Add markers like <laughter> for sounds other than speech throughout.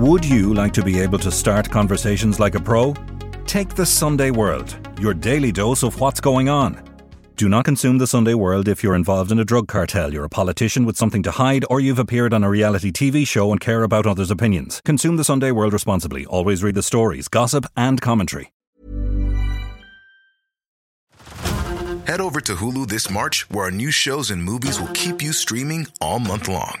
Would you like to be able to start conversations like a pro? Take the Sunday World, your daily dose of what's going on. Do not consume the Sunday World if you're involved in a drug cartel, you're a politician with something to hide, or you've appeared on a reality TV show and care about others' opinions. Consume the Sunday World responsibly. Always read the stories, gossip, and commentary. Head over to Hulu this March, where our new shows and movies will keep you streaming all month long.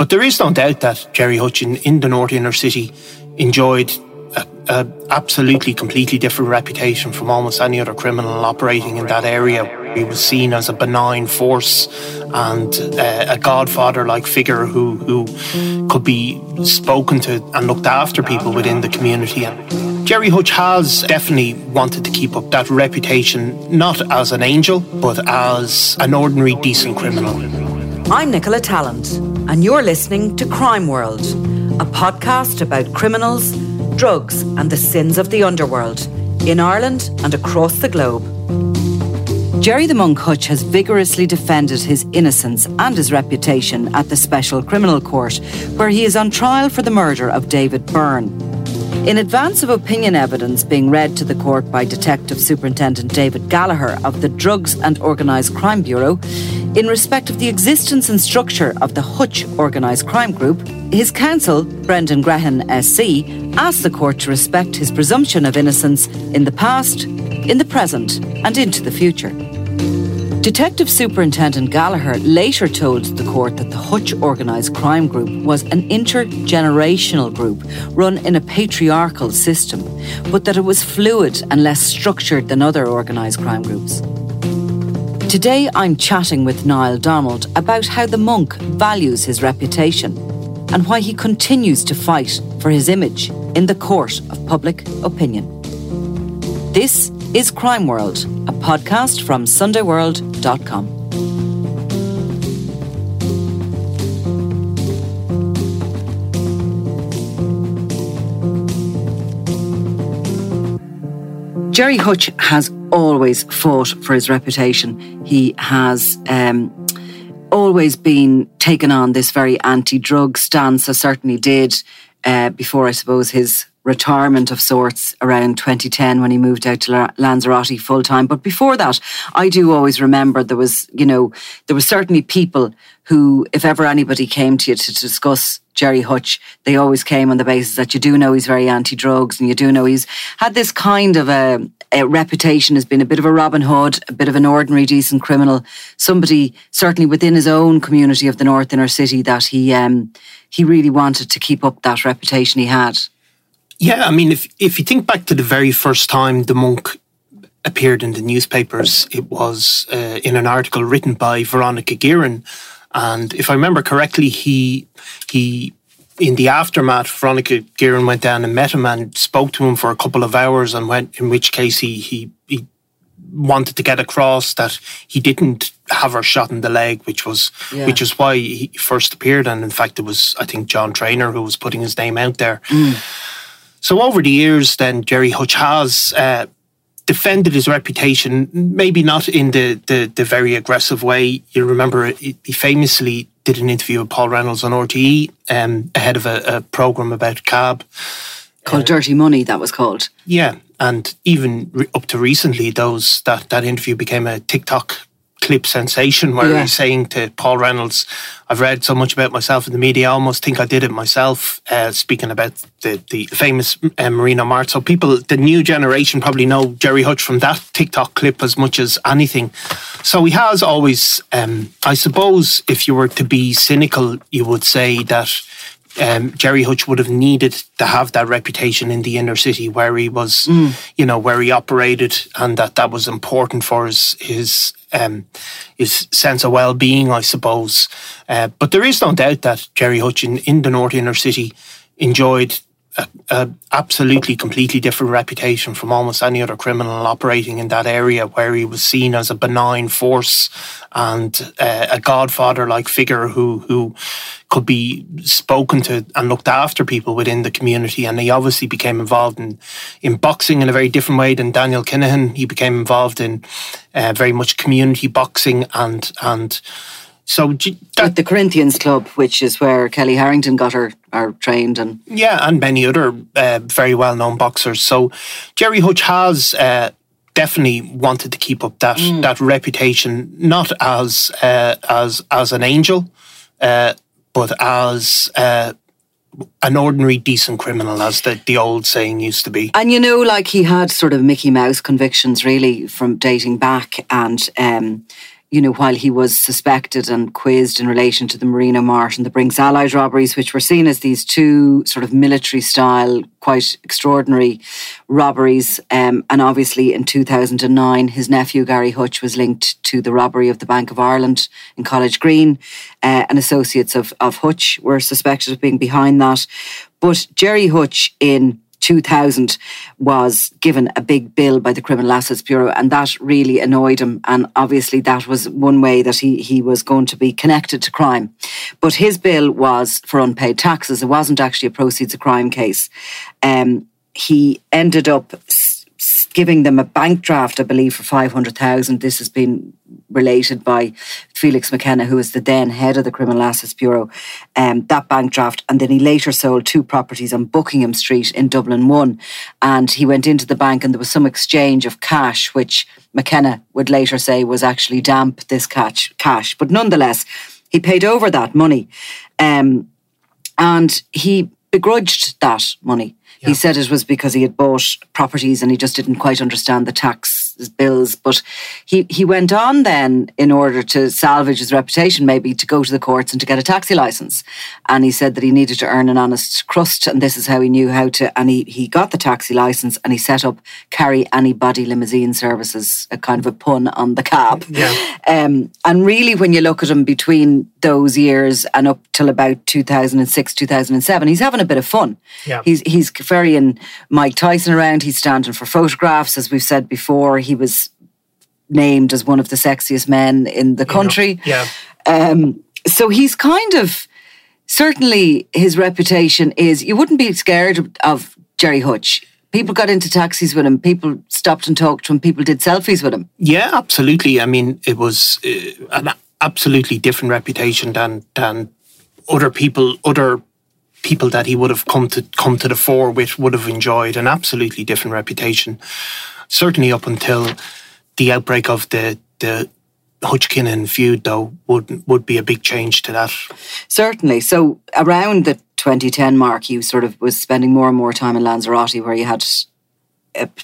But there is no doubt that Gerry Hutchin in the North Inner City enjoyed a, a, absolutely completely different reputation from almost any other criminal operating in that area. He was seen as a benign force and uh, a godfather-like figure who, who could be spoken to and looked after people within the community. And Gerry Hutch has definitely wanted to keep up that reputation, not as an angel, but as an ordinary decent criminal. I'm Nicola Tallant, and you're listening to Crime World, a podcast about criminals, drugs, and the sins of the underworld in Ireland and across the globe. Gerry the Monk Hutch has vigorously defended his innocence and his reputation at the Special Criminal Court, where he is on trial for the murder of David Byrne. In advance of opinion evidence being read to the court by Detective Superintendent David Gallagher of the Drugs and Organised Crime Bureau, in respect of the existence and structure of the Hutch Organised Crime Group, his counsel, Brendan Grehan SC, asked the court to respect his presumption of innocence in the past, in the present, and into the future. Detective Superintendent Gallagher later told the court that the Hutch Organised Crime Group was an intergenerational group run in a patriarchal system, but that it was fluid and less structured than other organised crime groups. Today I'm chatting with Niall Donald about how the monk values his reputation and why he continues to fight for his image in the court of public opinion. This is Crime World, a podcast from SundayWorld.com. Gerry Hutch has always fought for his reputation. He has um, always been taken on this very anti drug stance, I certainly did uh, before, I suppose, his retirement of sorts around 2010 when he moved out to Lanzarote full time. But before that, I do always remember there was, you know, there were certainly people who, if ever anybody came to you to discuss Gerry Hutch, they always came on the basis that you do know he's very anti drugs and you do know he's had this kind of a, a reputation as being a bit of a Robin Hood, a bit of an ordinary, decent criminal, somebody certainly within his own community of the North Inner City that he, um, he really wanted to keep up that reputation he had. Yeah, I mean, if if you think back to the very first time the monk appeared in the newspapers, it was uh, in an article written by Veronica Guerin, and if I remember correctly, he he in the aftermath, Veronica Guerin went down and met him and spoke to him for a couple of hours, and went in which case he he he wanted to get across that he didn't have her shot in the leg, which was yeah. which is why he first appeared, and in fact it was I think John Traynor who was putting his name out there. Mm. So over the years, then Gerry Hutch has uh, defended his reputation, maybe not in the, the, the very aggressive way. You remember he famously did an interview with Paul Reynolds on RTE um, ahead of a, a program about CAB called uh, Dirty Money. That was called. Yeah, and even re- up to recently, those that that interview became a TikTok clip sensation where yeah. he's saying to Paul Reynolds, I've read so much about myself in the media, I almost think I did it myself, uh, speaking about the, the famous uh, Marino Mart. So people, the new generation probably know Gerry Hutch from that TikTok clip as much as anything. So he has always, um, I suppose, if you were to be cynical, you would say that um, Gerry Hutch would have needed to have that reputation in the inner city where he was, mm. you know, where he operated, and that that was important for his his um, his sense of well being, I suppose. Uh, but there is no doubt that Gerry Hutch in, in the North Inner City enjoyed a, a, absolutely completely different reputation from almost any other criminal operating in that area where he was seen as a benign force and uh, a godfather like figure who who could be spoken to and looked after people within the community. And he obviously became involved in in boxing in a very different way than Daniel Kinahan. He became involved in uh, very much community boxing and and so that, at the Corinthians Club, which is where Kellie Harrington got her, her trained, and yeah, and many other uh, very well known boxers. So Gerry Hutch has uh, definitely wanted to keep up that mm. that reputation, not as uh, as as an angel, uh, but as uh, an ordinary decent criminal, as the, the old saying used to be. And you know, like he had sort of Mickey Mouse convictions really from dating back, and um, you know, while he was suspected and quizzed in relation to the Marino Mart and the Brinks Allied robberies, which were seen as these two sort of military style, quite extraordinary robberies. Um, and obviously in 2009, his nephew Gary Hutch was linked to the robbery of the Bank of Ireland in College Green, uh, and associates of, of Hutch were suspected of being behind that. But Gerry Hutch in 2000 was given a big bill by the Criminal Assets Bureau, and that really annoyed him. And obviously, that was one way that he, he was going to be connected to crime. But his bill was for unpaid taxes. It wasn't actually a proceeds of crime case. Um, he ended up giving them a bank draft, I believe, for 500,000. This has been related by Felix McKenna, who was the then head of the Criminal Assets Bureau, um, that bank draft. And then he later sold two properties on Buckingham Street in Dublin 1. And he went into the bank and there was some exchange of cash, which McKenna would later say was actually damp, this cash. cash. But nonetheless, he paid over that money. Um, and he begrudged that money. Yeah. He said it was because he had bought properties and he just didn't quite understand the tax bills. But he, he went on then, in order to salvage his reputation, maybe to go to the courts and to get a taxi license. And he said that he needed to earn an honest crust, and this is how he knew how to. And he, he got the taxi license and he set up Carry Anybody Limousine Services, a kind of a pun on the CAB. Yeah. Um, and really, when you look at him between those years and up till about 2006, 2007, he's having a bit of fun. Yeah. He's, he's ferrying Mike Tyson around, he's standing for photographs, as we've said before he was named as one of the sexiest men in the country. Yeah. Um, so he's kind of certainly his reputation is you wouldn't be scared of Gerry Hutch. People got into taxis with him. People stopped and talked to him. People did selfies with him. Yeah, absolutely. I mean, it was uh, an absolutely different reputation than than other people, other people that he would have come to come to the fore with would have enjoyed an absolutely different reputation certainly up until the outbreak of the the Hutch-Kinahan feud, though, would would be a big change to that. Certainly. So around the 2010 mark, he sort of was spending more and more time in Lanzarote, where he had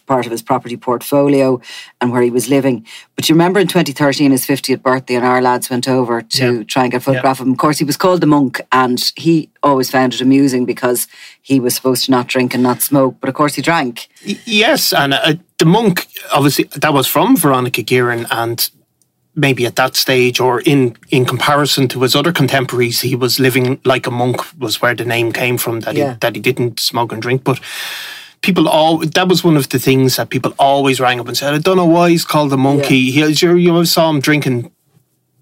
part of his property portfolio and where he was living. But you remember in 2013, his 50th birthday, and our lads went over to yeah. try and get a photograph yeah. of him. Of course, he was called the monk, and he always found it amusing because he was supposed to not drink and not smoke, but of course he drank. Yes, and uh, the monk, obviously, that was from Veronica Guerin, and maybe at that stage or in in comparison to his other contemporaries he was living like a monk was where the name came from that yeah. he that he didn't smoke and drink but people all that was one of the things that people always rang up and said, I don't know why he's called the monkey. Yeah. He, you, you saw him drinking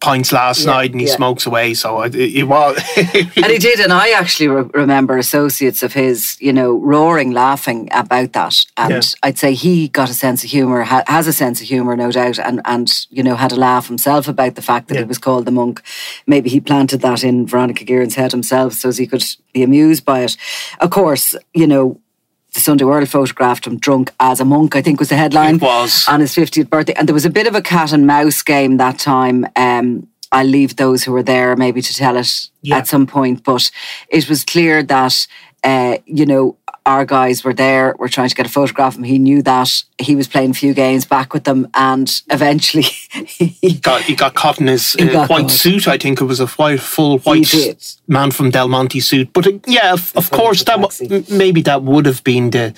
pints last yeah, night and he yeah. smokes away. So it, it was. <laughs> and he did. And I actually re- remember associates of his, you know, roaring, laughing about that. And yeah. I'd say he got a sense of humour, ha- has a sense of humour, no doubt, and, and, you know, had a laugh himself about the fact that it was called the monk. Maybe he planted that in Veronica Guerin's head himself so as he could be amused by it. Of course, you know, the Sunday World photographed him drunk as a monk, I think was the headline. It was. On his 50th birthday. And there was a bit of a cat and mouse game that time. Um, I'll leave those who were there maybe to tell it Yeah. at some point. But it was clear that, uh, you know, our guys were there, were trying to get a photograph of him. He knew that he was playing a few games back with them, and eventually <laughs> he got he got caught in his uh, white caught. suit. I think it was a white, full white man from Del Monte suit. But uh, yeah, of, of course, that m- maybe that would have been the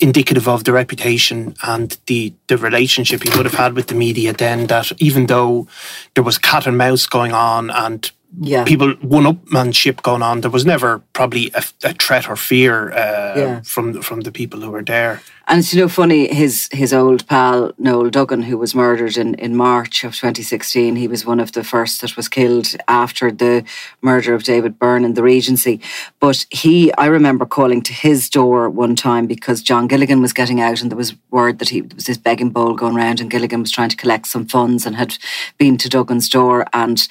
indicative of the reputation and the the relationship he would have had with the media. Then that even though there was cat and mouse going on and Yeah. people one upmanship going on, there was never probably a, a threat or fear uh, Yeah. from from the people who were there. And it's you know funny his his old pal Noel Duggan, who was murdered in, in March of 2016. He was one of the first that was killed after the murder of David Byrne in the Regency. But he, I remember calling to his door one time because John Gilligan was getting out, and there was word that he was this begging bowl going round, and Gilligan was trying to collect some funds and had been to Duggan's door. And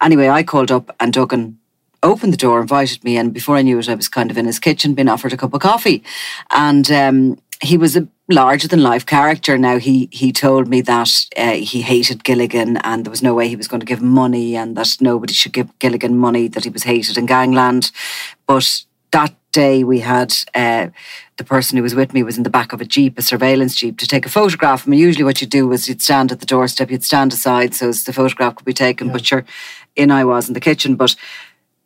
anyway, I called up, and Duggan opened the door, invited me and Before I knew it, I was kind of in his kitchen, being offered a cup of coffee, and um, he was a larger than life character. Now he he told me that uh, he hated Gilligan, and there was no way he was going to give money, and that nobody should give Gilligan money. That he was hated in gangland, but that day we had. Uh, the person who was with me was in the back of a jeep, a surveillance jeep, to take a photograph. And usually, what you'd do was you'd stand at the doorstep, you'd stand aside so as the photograph could be taken. But sure, in I was in the kitchen. But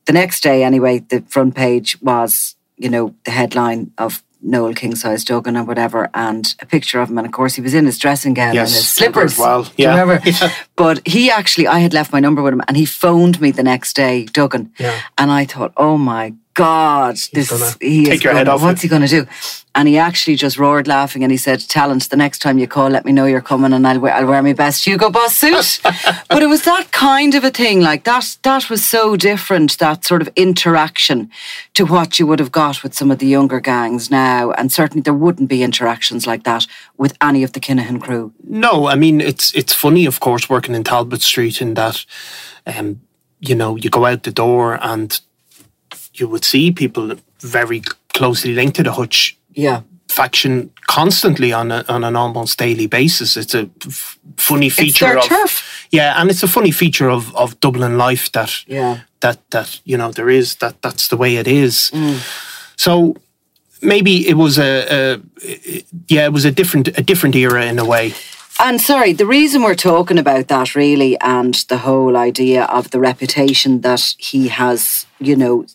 the next day, anyway, the front page was, you know, the headline of Noel King size Duggan or whatever, and a picture of him. And of course, he was in his dressing gown Yes, and his slippers. as well. Do you <laughs> Yeah. remember? Yeah. But he actually, I had left my number with him, and he phoned me the next day, Duggan. Yeah. And I thought, oh my God, this gonna he take is your head gonna- off What's it. he going to do? And he actually just roared laughing and he said, Tallant, the next time you call, let me know you're coming and I'll wear, I'll wear my best Hugo Boss suit. <laughs> but it was that kind of a thing. Like that, that was so different, that sort of interaction to what you would have got with some of the younger gangs now. And certainly there wouldn't be interactions like that with any of the Kinahan crew. No, I mean it's it's funny, of course, working in Talbot Street in that, um, you know, you go out the door and you would see people very closely linked to the Hutch Yeah. faction constantly on a, on an almost daily basis. It's a f- funny feature of turf. yeah, and it's a funny feature of of Dublin life that Yeah. that that you know there is that that's the way it is. Mm. So maybe it was a, a yeah, it was a different a different era in a way. And sorry, the reason we're talking about that really and the whole idea of the reputation that he has, you know,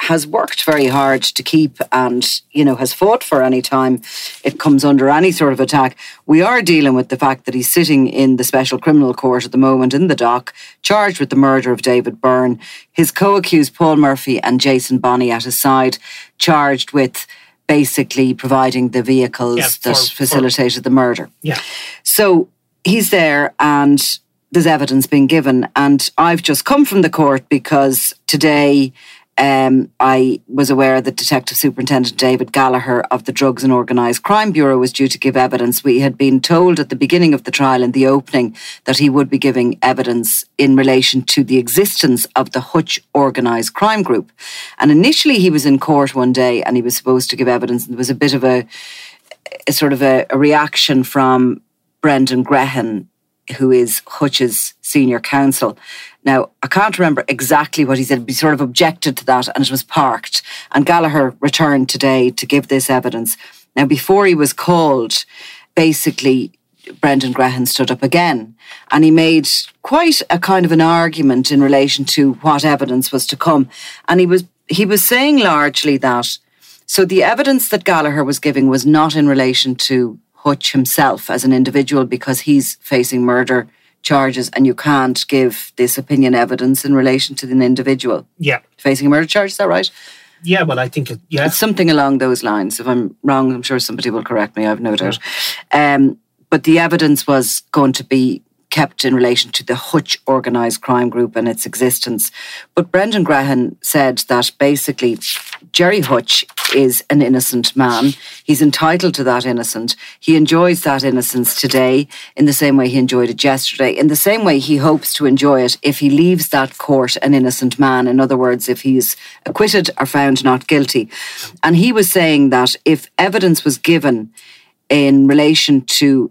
has worked very hard to keep and, you know, has fought for any time it comes under any sort of attack. We are dealing with the fact that he's sitting in the special criminal court at the moment in the dock, charged with the murder of David Byrne. His co accused Paul Murphy and Jason Bonney at his side, charged with basically providing the vehicles Yeah, that for- for- facilitated the murder. Yeah. So he's there and there's evidence being given. And I've just come from the court because today um, I was aware that Detective Superintendent David Gallagher of the Drugs and Organised Crime Bureau was due to give evidence. We had been told at the beginning of the trial in the opening that he would be giving evidence in relation to the existence of the Hutch Organised Crime Group. And initially he was in court one day and he was supposed to give evidence. And there was a bit of a, a sort of a, a reaction from Brendan Grehan, who is Hutch's senior counsel. Now, I can't remember exactly what he said, but he sort of objected to that and it was parked. And Gallagher returned today to give this evidence. Now, before he was called, basically, Brendan Grehan stood up again and he made quite a kind of an argument in relation to what evidence was to come. And he was he was saying largely that so the evidence that Gallagher was giving was not in relation to Hutch himself as an individual because he's facing murder charges and you can't give this opinion evidence in relation to an individual Yeah. facing a murder charge, is that right? Yeah, well, I think it, yeah. It's something along those lines. If I'm wrong, I'm sure somebody will correct me, I've no doubt. Um, but the evidence was going to be kept in relation to the Hutch organised crime group and its existence. But Brendan Grehan said that basically Gerry Hutch is an innocent man. He's entitled to that innocence. He enjoys that innocence today in the same way he enjoyed it yesterday, in the same way he hopes to enjoy it if he leaves that court an innocent man. In other words, if he's acquitted or found not guilty. And he was saying that if evidence was given in relation to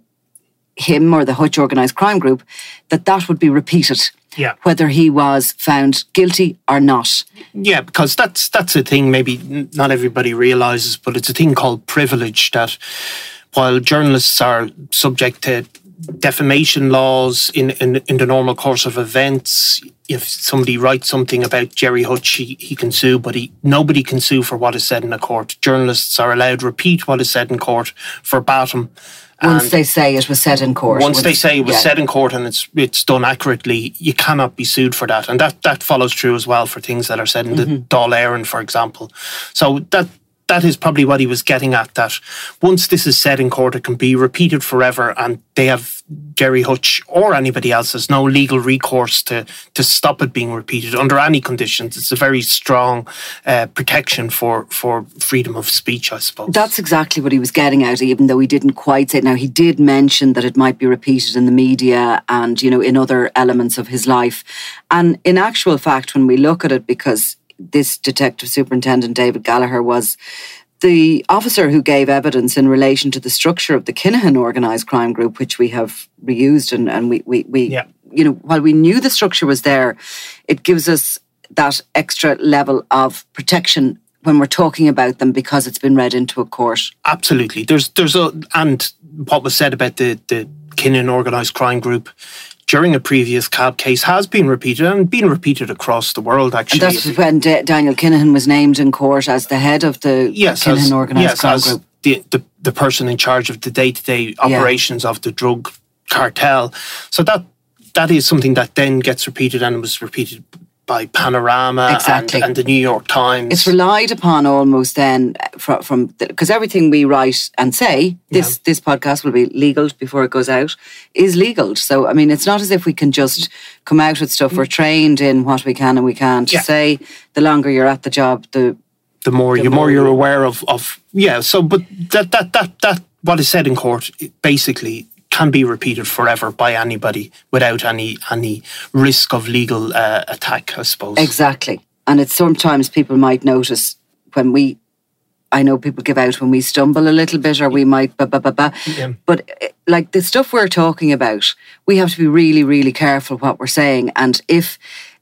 him or the Hutch organised crime group, that that would be repeated. Yeah. Whether he was found guilty or not. Yeah, because that's that's a thing maybe not everybody realizes, but it's a thing called privilege that while journalists are subject to defamation laws in, in, in the normal course of events, if somebody writes something about Gerry Hutch, he, he can sue, but he, nobody can sue for what is said in a court. Journalists are allowed to repeat what is said in court verbatim. Once and they say it was said in court. Once, they say it was yeah. said in court and it's it's done accurately, you cannot be sued for that. And that, that follows true as well for things that are said in mm-hmm. the Dáil Éireann, for example. So that that is probably what he was getting at. That once this is said in court, it can be repeated forever, and they have Gerry Hutch or anybody else has no legal recourse to to stop it being repeated under any conditions. It's a very strong uh, protection for for freedom of speech, I suppose. That's exactly what he was getting at, even though he didn't quite say. It. Now he did mention that it might be repeated in the media and you know in other elements of his life, and in actual fact, when we look at it, because this detective superintendent, David Gallagher, was the officer who gave evidence in relation to the structure of the Kinahan organised crime group, which we have reused and, and we, we, we yeah. you know, while we knew the structure was there, it gives us that extra level of protection when we're talking about them because it's been read into a court. Absolutely. There's there's a and what was said about the the Kinahan organised crime group during a previous CAB case has been repeated and been repeated across the world, actually. And that's when D- Daniel Kinahan was named in court as the head of the yes, Kinahan Organised yes, Crime Group. The, the, the person in charge of the day to day operations yeah. of the drug cartel. So that that is something that then gets repeated and was repeated by Panorama exactly. and, and, the New York Times. It's relied upon almost then from because everything we write and say this yeah. this podcast will be legal before it goes out is legal. So I mean, it's not as if we can just come out with stuff. We're trained in what we can and we can't. Yeah. Say the longer you're at the job, the the more the you more you're aware of of yeah. So, but that that that that what is said in court basically can be repeated forever by anybody without any any risk of legal uh, attack, I suppose. Exactly, and it's sometimes people might notice when we. I know people give out when we stumble a little bit, or we might, bah, bah, bah, bah. Yeah. but eh, like the stuff we're talking about, we have to be really, really careful what we're saying. And if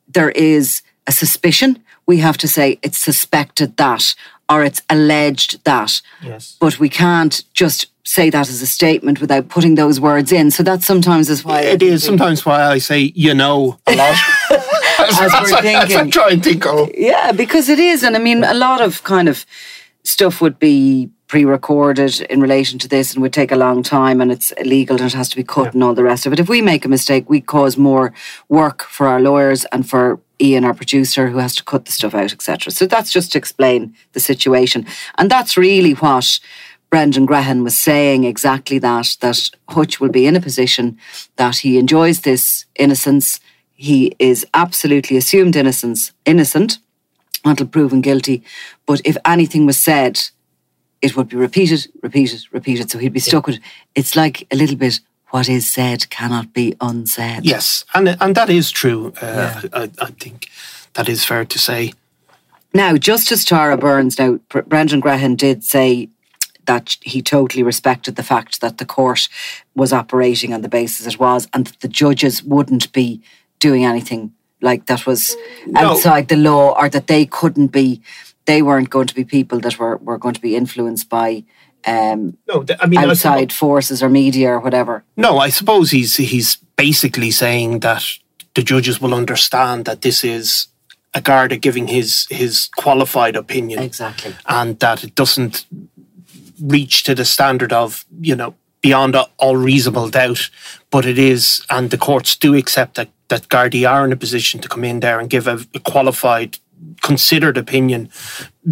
there is a suspicion, we have to say it's suspected that or it's alleged that. Yes. But we can't just say that as a statement without putting those words in. So that sometimes is why it is sometimes why I say you know a lot. <laughs> as, as, we're thinking. As I try and think of. Yeah, because it is, and I mean, a lot of kind of stuff would be pre-recorded in relation to this and would take a long time and it's illegal and it has to be cut yeah. and all the rest of it. If we make a mistake, we cause more work for our lawyers and for Ian, our producer, who has to cut the stuff out, etc. So that's just to explain the situation. And that's really what Brendan Grehan was saying exactly that, that Hutch will be in a position that he enjoys this innocence. He is absolutely assumed innocence, innocent until proven guilty. But if anything was said, it would be repeated, repeated, repeated. So he'd be stuck with it. It's like a little bit what is said cannot be unsaid. Yes, and and that is true. Uh, yeah. I, I, think that is fair to say. Now, Justice Tara Burns. Now, Brendan Grehan did say that he totally respected the fact that the court was operating on the basis it was, and that the judges wouldn't be doing anything like that was no. outside the law, or that they couldn't be. They weren't going to be people that were, were going to be influenced by um, no, I mean outside suppose, forces or media or whatever. No, I suppose he's he's basically saying that the judges will understand that this is a Garda giving his his qualified opinion exactly, and that it doesn't reach to the standard of you know beyond all reasonable doubt, but it is, and the courts do accept that that Gardaí are in a position to come in there and give a, a qualified considered opinion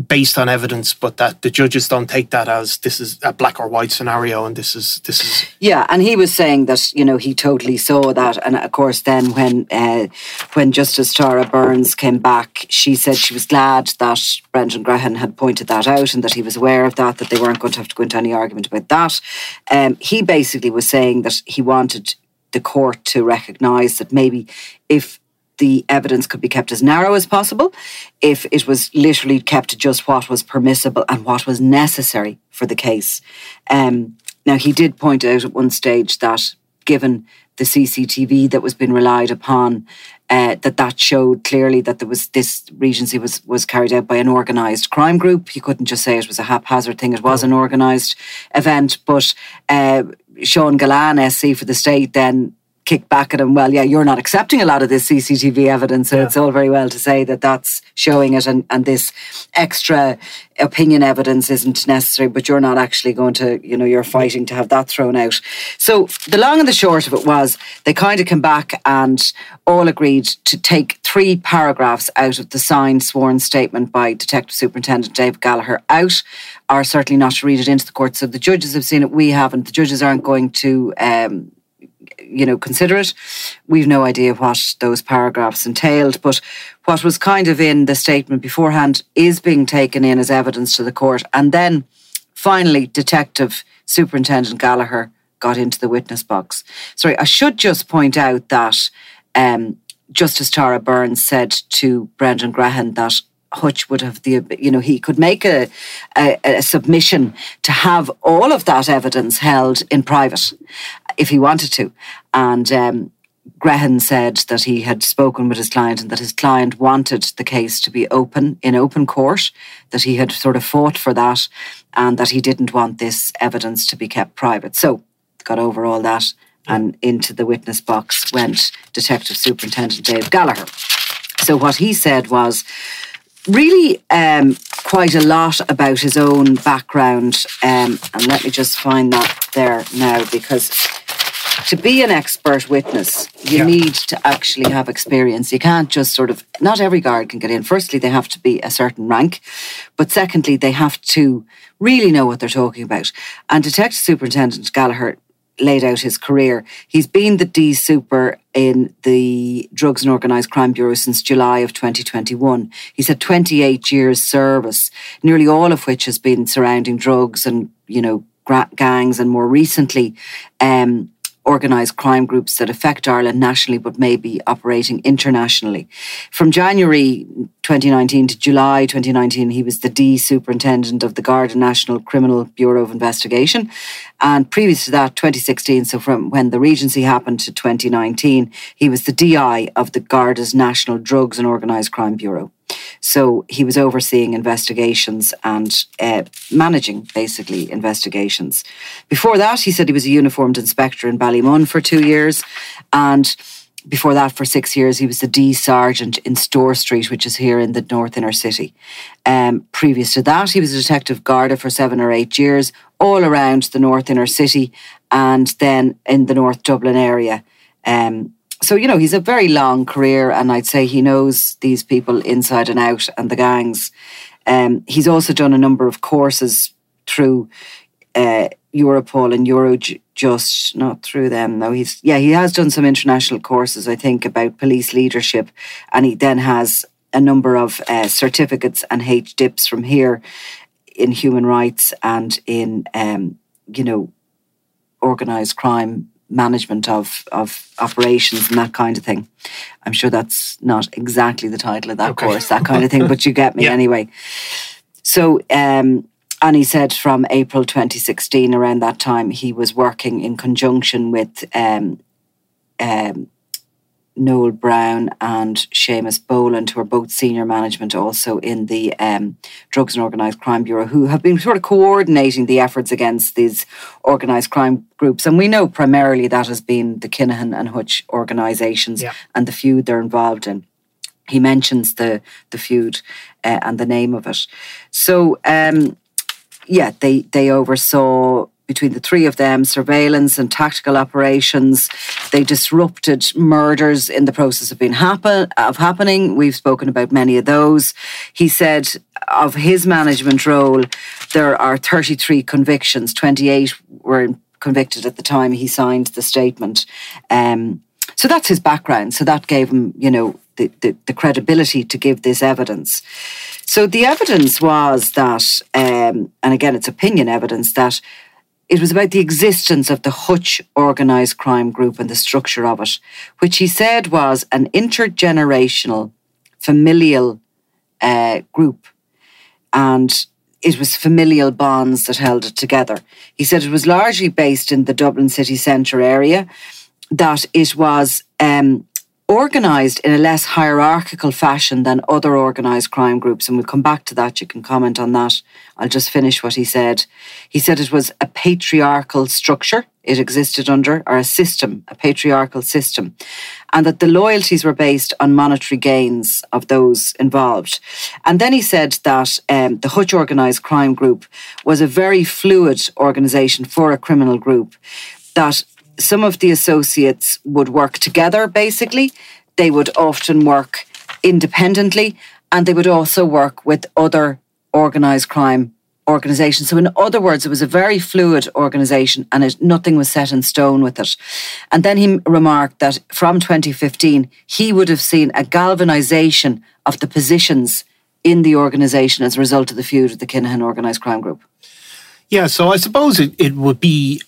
based on evidence, but that the judges don't take that as this is a black or white scenario, and this is this is. Yeah, and he was saying that you know he totally saw that, and of course then when uh, when Justice Tara Burns came back, she said she was glad that Brendan Grehan had pointed that out and that he was aware of that, that they weren't going to have to go into any argument about that. Um, he basically was saying that he wanted the court to recognise that maybe if the evidence could be kept as narrow as possible if it was literally kept to just what was permissible and what was necessary for the case. Um, now, he did point out at one stage that given the CCTV that was being relied upon, uh, that that showed clearly that there was this regency was was carried out by an organised crime group. You couldn't just say it was a haphazard thing; it was an organised event. But uh, Sean Gillane, SC for the state, then kick back at him, well, yeah, you're not accepting a lot of this CCTV evidence. So yeah. it's all very well to say that that's showing it and, and this extra opinion evidence isn't necessary, but you're not actually going to, you know, you're fighting to have that thrown out. So the long and the short of it was they kind of came back and all agreed to take three paragraphs out of the signed sworn statement by Detective Superintendent Dave Gallagher out, or certainly not to read it into the court. So the judges have seen it, we haven't. The judges aren't going to um, you know, consider it. We've no idea what those paragraphs entailed, but what was kind of in the statement beforehand is being taken in as evidence to the court. And then finally, Detective Superintendent Gallagher got into the witness box. Sorry, I should just point out that um, Justice Tara Burns said to Brendan Grehan that Hutch would have the, you know, he could make a, a, a, submission to have all of that evidence held in private if he wanted to. And um, Grehan said that he had spoken with his client and that his client wanted the case to be open in open court, that he had sort of fought for that, and that he didn't want this evidence to be kept private. So, got over all that, and into the witness box went Detective Superintendent Dave Gallagher. So, what he said was, really um, quite a lot about his own background. Um, and let me just find that there now because to be an expert witness, you yeah. need to actually have experience. You can't just sort of, not every guard can get in. Firstly, they have to be a certain rank. But secondly, they have to really know what they're talking about. And Detective Superintendent Gallagher laid out his career. He's been the D Super in the Drugs and Organised Crime Bureau since July of 2021. He's had 28 years service, nearly all of which has been surrounding drugs and, you know, gangs and more recently um, organised crime groups that affect Ireland nationally but may be operating internationally. From January 2019 to July 2019, he was the D Superintendent of the Garda National Criminal Bureau of Investigation. And previous to that, 2016, so from when the Regency happened to 2019, he was the DI of the Garda's National Drugs and Organised Crime Bureau. So he was overseeing investigations and uh, managing basically investigations. Before that, he said he was a uniformed inspector in Ballymun for two years. And before that, for six years, he was the D sergeant in Store Street, which is here in the North Inner City. Um, previous to that, he was a detective Garda for seven or eight years, all around the North Inner City and then in the North Dublin area. Um, so you know he's a very long career, and I'd say he knows these people inside and out and the gangs. Um, he's also done a number of courses through uh, Europol and Eurojust, not through them. No, he's yeah he has done some international courses, I think, about police leadership, and he then has a number of uh, certificates and H dips from here in human rights and in um, you know organized crime management of of operations and that kind of thing. I'm sure that's not exactly the title of that okay. course, that kind of thing, but you get me <laughs> yeah. anyway. So, um, and he said from April 2016, around that time, he was working in conjunction with um, um, Noel Brown and Seamus Boland, who are both senior management also in the um, Drugs and Organised Crime Bureau, who have been sort of coordinating the efforts against these organised crime groups. And we know primarily that has been the Kinahan and Hutch organisations yeah. and the feud they're involved in. He mentions the the feud uh, and the name of it. So um, yeah, they they oversaw between the three of them surveillance and tactical operations. They disrupted murders in the process of being happen of happening. We've spoken about many of those. He said of his management role, there are 33 convictions. 28 were convicted at the time he signed the statement. Um, so that's his background. So that gave him, you know, the, the, the credibility to give this evidence. So the evidence was that, um, and again, it's opinion evidence, that it was about the existence of the Hutch organised crime group and the structure of it, which he said was an intergenerational, familial uh, group. And it was familial bonds that held it together. He said it was largely based in the Dublin city centre area, that it was um, organised in a less hierarchical fashion than other organised crime groups. And we'll come back to that. You can comment on that. I'll just finish what he said. He said it was a patriarchal structure it existed under, or a system, a patriarchal system, and that the loyalties were based on monetary gains of those involved. And then he said that um, the Hutch Organised Crime Group was a very fluid organisation for a criminal group, that some of the associates would work together, basically. They would often work independently and they would also work with other organised crime organisations. So, in other words, it was a very fluid organisation and it, nothing was set in stone with it. And then he remarked that from 2015, he would have seen a galvanization of the positions in the organisation as a result of the feud with the Kinahan organised crime group. Yeah, so I suppose it, it would be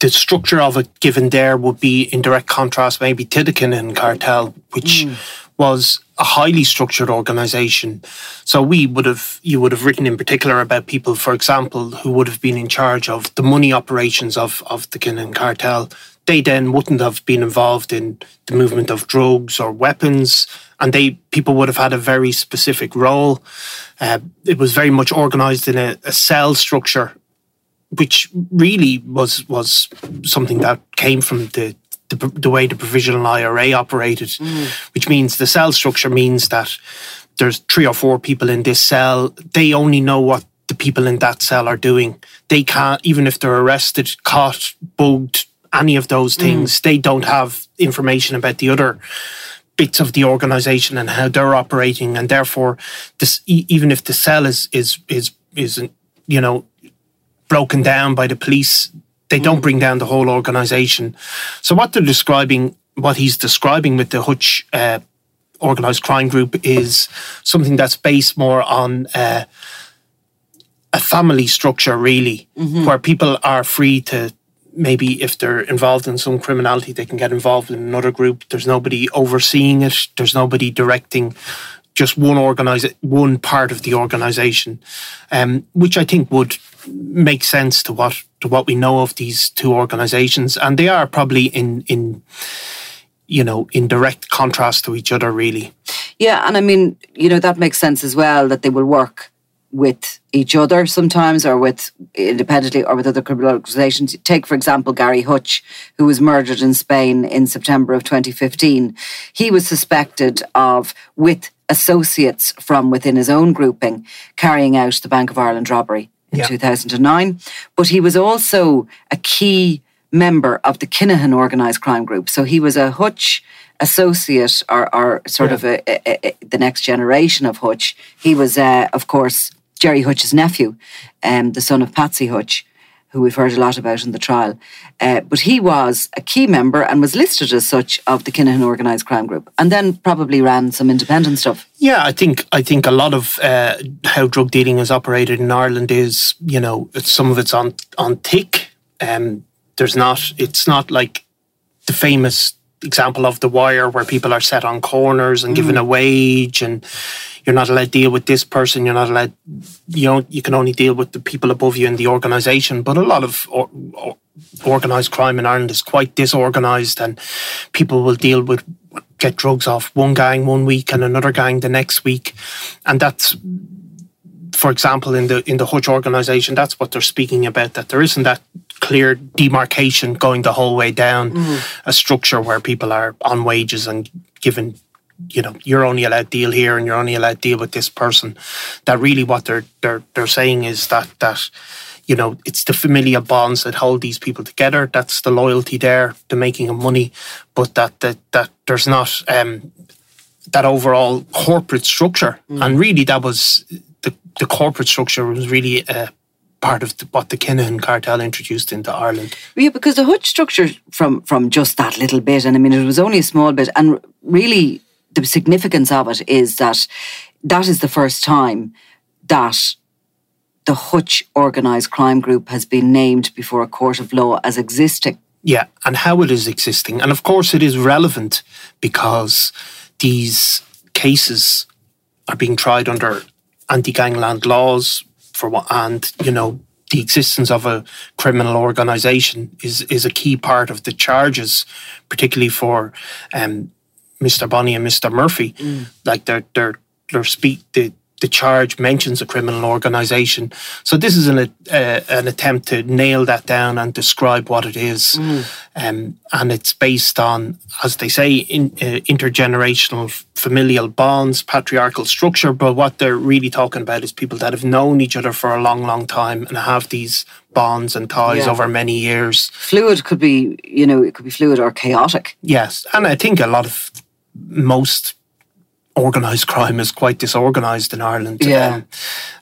the structure of it given there would be in direct contrast maybe to the Kinahan cartel, which mm. was a highly structured organization. So we would have, you would have written in particular about people, for example, who would have been in charge of the money operations of, of the Kinahan cartel. They then wouldn't have been involved in the movement of drugs or weapons, and they people would have had a very specific role. Uh, it was very much organized in a, a cell structure which really was was something that came from the the, the way the provisional IRA operated, mm. which means the cell structure means that there's three or four people in this cell. They only know what the people in that cell are doing. They can't, even if they're arrested, caught, bugged, any of those mm. things, mm. they don't have information about the other bits of the organization and how they're operating. And therefore, this, even if the cell is, is, is, is, you know, broken down by the police. They don't bring down the whole organization. So what they're describing, what he's describing with the Hutch uh, organized crime group is something that's based more on uh, a family structure, really, mm-hmm. where people are free to maybe if they're involved in some criminality, they can get involved in another group. There's nobody overseeing it. There's nobody directing just one organize one part of the organization, um, which I think would make sense to what to what we know of these two organizations, and they are probably in in you know in direct contrast to each other, really. Yeah, and I mean, you know, that makes sense as well that they will work with each other sometimes or with independently or with other criminal organizations. Take, for example, Gary Hutch, who was murdered in Spain in September of 2015. He was suspected of, with associates from within his own grouping, carrying out the Bank of Ireland robbery in yeah. 2009. But he was also a key member of the Kinahan organised crime group. So he was a Hutch associate or, or sort yeah. of a, a, a, the next generation of Hutch. He was, uh, of course, Gerry Hutch's nephew, um, the son of Patsy Hutch, who we've heard a lot about in the trial. Uh, but he was a key member and was listed as such of the Kinahan organised crime group, and then probably ran some independent stuff. Yeah, I think I think a lot of uh, how drug dealing is operated in Ireland is, you know, some of it's on on thick. Um, there's not. It's not like the famous example of the wire where people are set on corners and mm. given a wage and you're not allowed to deal with this person. You're not allowed, you know, you can only deal with the people above you in the organisation. But a lot of or, or organised crime in Ireland is quite disorganised, and people will deal with get drugs off one gang one week and another gang the next week, and that's. For example, in the in the Hutch organisation, that's what they're speaking about. That there isn't that clear demarcation going the whole way down mm. a structure where people are on wages and given you know you're only allowed to deal here and you're only allowed to deal with this person that really what they're they're they're saying is that that you know, it's the familial bonds that hold these people together. That's the loyalty there, the making of money, but that that that there's not um, that overall corporate structure. Mm. And really, that was the the corporate structure was really. Uh, part of the, what the Kinahan cartel introduced into Ireland. Yeah, because the Hutch structure from from just that little bit, and I mean it was only a small bit, and really the significance of it is that that is the first time that the Hutch organised crime group has been named before a court of law as existing. Yeah, and how it is existing. And of course, it is relevant because these cases are being tried under anti gangland laws for what, and, you know, the existence of a criminal organisation is, is a key part of the charges, particularly for um, Mr. Bonney and Mr. Murphy. Mm. Like they're, they're, they're speak, the, the charge mentions a criminal organisation. So this is an uh, an attempt to nail that down and describe what it is, mm. um, and it's based on, as they say, in, uh, intergenerational familial bonds, patriarchal structure. But what they're really talking about is people that have known each other for a long, long time and have these bonds and ties yeah. over many years. Fluid could be, you know, it could be fluid or chaotic. Yes, and I think a lot of most organised crime is quite disorganised in Ireland. Yeah. Um,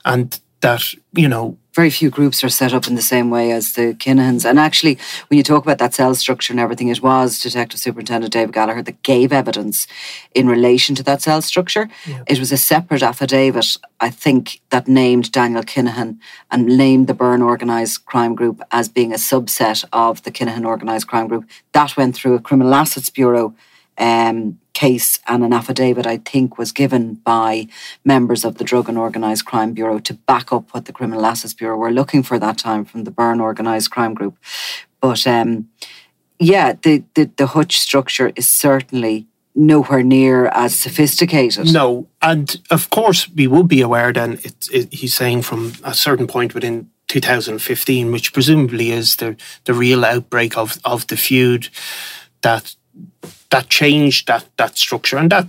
and that, you know. Very few groups are set up in the same way as the Kinahans. And actually, when you talk about that cell structure and everything, it was Detective Superintendent David Gallagher that gave evidence in relation to that cell structure. Yeah. It was a separate affidavit, I think, that named Daniel Kinahan and named the Byrne Organised Crime Group as being a subset of the Kinahan Organised Crime Group. That went through a Criminal Assets Bureau um, case and an affidavit, I think, was given by members of the Drug and Organised Crime Bureau to back up what the Criminal Assets Bureau were looking for that time from the Byrne Organised Crime Group. But um, yeah, the, the, the Hutch structure is certainly nowhere near as sophisticated. No, and of course we would be aware. Then it, it, he's saying from a certain point within 2015, which presumably is the the real outbreak of of the feud, that that changed that that structure, and that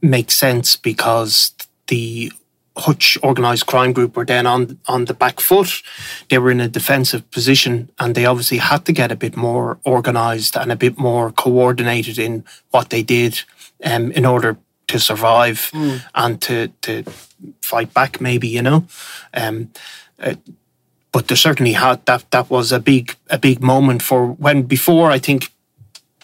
makes sense because the Hutch organised crime group were then on on the back foot. They were in a defensive position, and they obviously had to get a bit more organised and a bit more coordinated in what they did, um, in order to survive mm. and to to fight back. Maybe you know, um, uh, but there certainly had that. That was a big a big moment for when before I think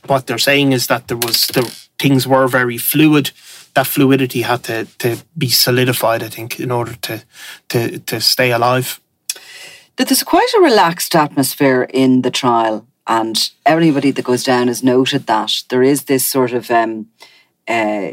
what they're saying is that there was the things were very fluid. That fluidity had to, to be solidified, I think, in order to to to stay alive. That there's quite a relaxed atmosphere in the trial, and everybody that goes down has noted that there is this sort of um, uh,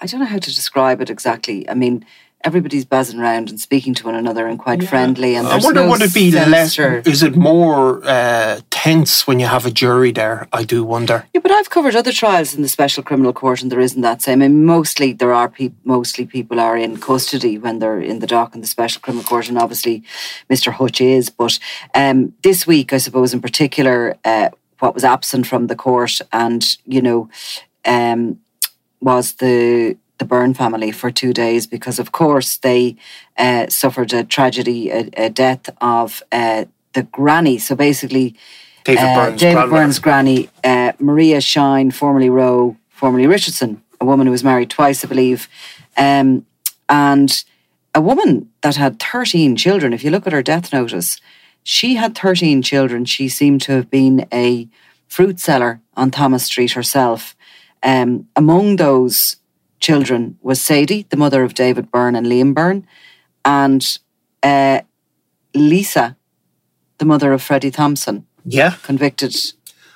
I don't know how to describe it exactly. I mean, everybody's buzzing around and speaking to one another and quite yeah. friendly. And I wonder, no would it be less? Is it more uh, tense when you have a jury there? I do wonder. Yeah, but I've covered other trials in the special criminal court, and there isn't that same. I mean, mostly there are people. Mostly people are in custody when they're in the dock in the special criminal court, and obviously, Mr. Hutch is. But um, this week, I suppose, in particular, uh, what was absent from the court, and you know. Um, was the the Byrne family for two days because, of course, they uh, suffered a tragedy, a, a death of uh, the granny. So basically, David Byrne's, David Byrne's granny, uh, Maria Shine, formerly Rowe, formerly Richardson, a woman who was married twice, I believe, um, and a woman that had 13 children. If you look at her death notice, she had 13 children. She seemed to have been a fruit seller on Thomas Street herself. Um, among those children was Sadie, the mother of David Byrne and Liam Byrne, and uh, Lisa, the mother of Freddie Thompson. Yeah. Convicted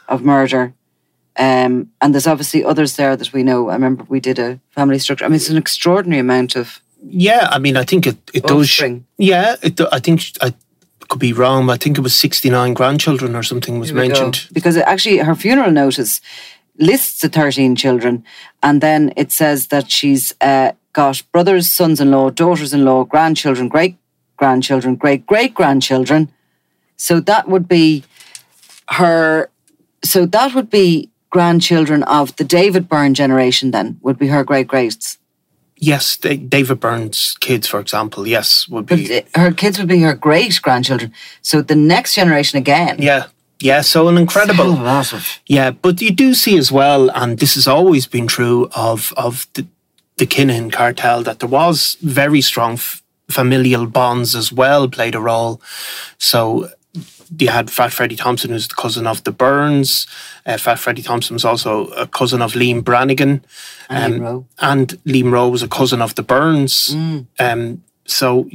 of murder. Um, and there's obviously others there that we know. I remember we did a family structure. I mean, it's an extraordinary amount of. Yeah, I mean, I think it, it does. Yeah, it, I think I could be wrong, but I think it was 69 grandchildren or something was mentioned. Go. Because actually, her funeral notice lists the 13 children, and then it says that she's uh, got brothers, sons in law, daughters in law, grandchildren, great grandchildren, great great grandchildren. So that would be her. So that would be grandchildren of the David Byrne generation, then, would be her great greats. Yes, David Byrne's kids, for example, yes, would be. But uh, her kids would be her great grandchildren. So the next generation again. Yeah, yeah, so an incredible. lot of. Yeah, but you do see as well, and this has always been true of of the, the Kinahan cartel, that there was very strong f- familial bonds as well played a role. So you had Fat Freddie Thompson, who's the cousin of the Byrnes. Uh, Fat Freddie Thompson was also a cousin of Liam Brannigan. And um, Liam Rowe. And Liam Rowe was a cousin of the Byrnes. Mm. Um, so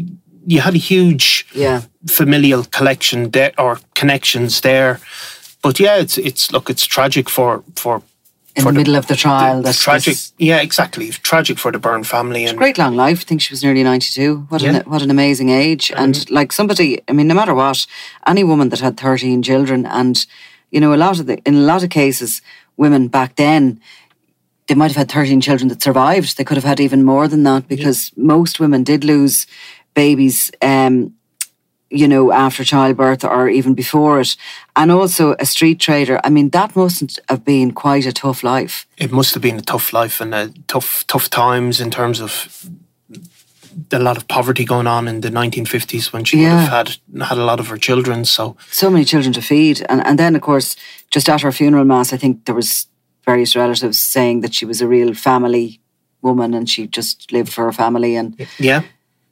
you had a huge yeah. familial collection there or connections there. But yeah, it's it's look, it's tragic for for in the, the, middle of the trial. The, that's tragic. This, yeah, exactly. Tragic for the Byrne family. And great long life. I think she was nearly ninety-two. What yeah. an what an amazing age. Mm-hmm. And like somebody, I mean, no matter what, any woman that had thirteen children, and you know, a lot of the in a lot of cases, women back then. They might have had 13 children that survived. They could have had even more than that because yeah. most women did lose babies um, you know, after childbirth or even before it. And also a street trader. I mean, that mustn't have been quite a tough life. It must have been a tough life and a tough, tough times in terms of a lot of poverty going on in the 1950s when she yeah. would have had had a lot of her children. So so many children to feed, and and then of course just at her funeral mass, I think there was various relatives saying that she was a real family woman and she just lived for her family and yeah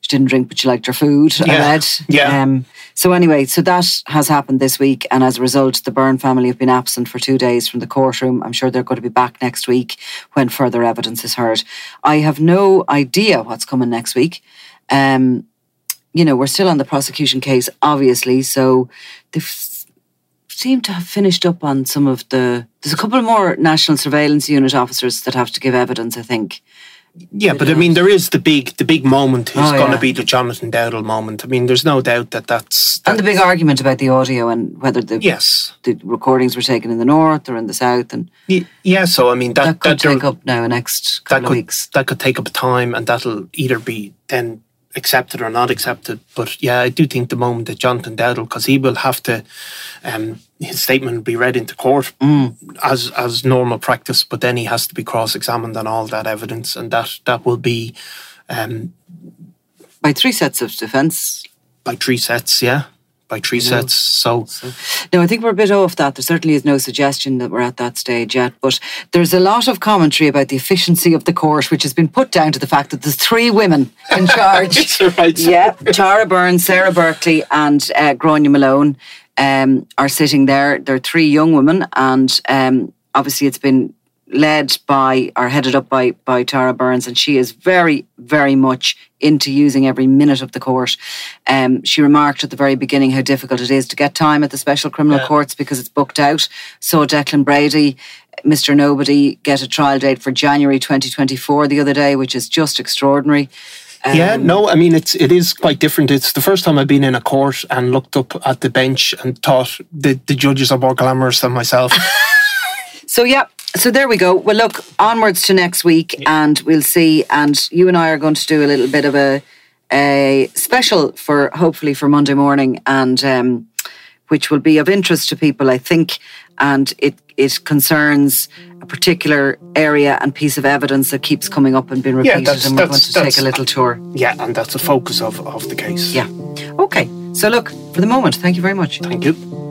she didn't drink, but she liked her food. Yeah. I read. Yeah. Um, so anyway, so that has happened this week, and as a result, the Byrne family have been absent for two days from the courtroom. I'm sure they're going to be back next week when further evidence is heard. I have no idea what's coming next week. Um, you know, we're still on the prosecution case, obviously. So they've seemed to have finished up on some of the. There's a couple more National Surveillance Unit officers that have to give evidence, I think. Yeah, but I mean, there is the big, the big moment is oh, going to yeah. be the Jonathan Dowdall moment. I mean, there's no doubt that that's, that's, and the big argument about the audio and whether the yes the recordings were taken in the north or in the south, and yeah, so I mean that that could that take up now next couple that could, of weeks. That could take up time, and that'll either be then accepted or not accepted. But yeah, I do think the moment that Jonathan Dowdall, because he will have to, um, his statement will be read into court mm. as as normal practice, but then he has to be cross examined on all that evidence, and that that will be um, by three sets of defence. By three sets, yeah by three sets. So. so. no, I think we're a bit off that. There certainly is no suggestion that we're at that stage yet, but there's a lot of commentary about the efficiency of the court, which has been put down to the fact that there's three women in <laughs> charge. right. Yeah, Tara Burns, Sarah Berkeley, and uh, Gráinne Malone um, are sitting there. They're three young women, and um, obviously it's been led by or headed up by by Tara Burns, and she is very, very much into using every minute of the court. Um, she remarked at the very beginning how difficult it is to get time at the special criminal yeah. courts because it's booked out. So Declan Brady, Mr. Nobody, get a trial date for January 2024 the other day, which is just extraordinary. Um, yeah, no, I mean it's it is quite different. It's the first time I've been in a court and looked up at the bench and thought the the judges are more glamorous than myself. <laughs> so yeah, so there we go. Well, look, onwards to next week, yeah. and we'll see. And you and I are going to do a little bit of a a special for hopefully for Monday morning, and um, which will be of interest to people, I think. And it it concerns a particular area and piece of evidence that keeps coming up and being repeated, yeah, and we're going to take a little tour. Yeah, and that's the focus of, of the case. Yeah. Okay. So look, for the moment, thank you very much. Thank you.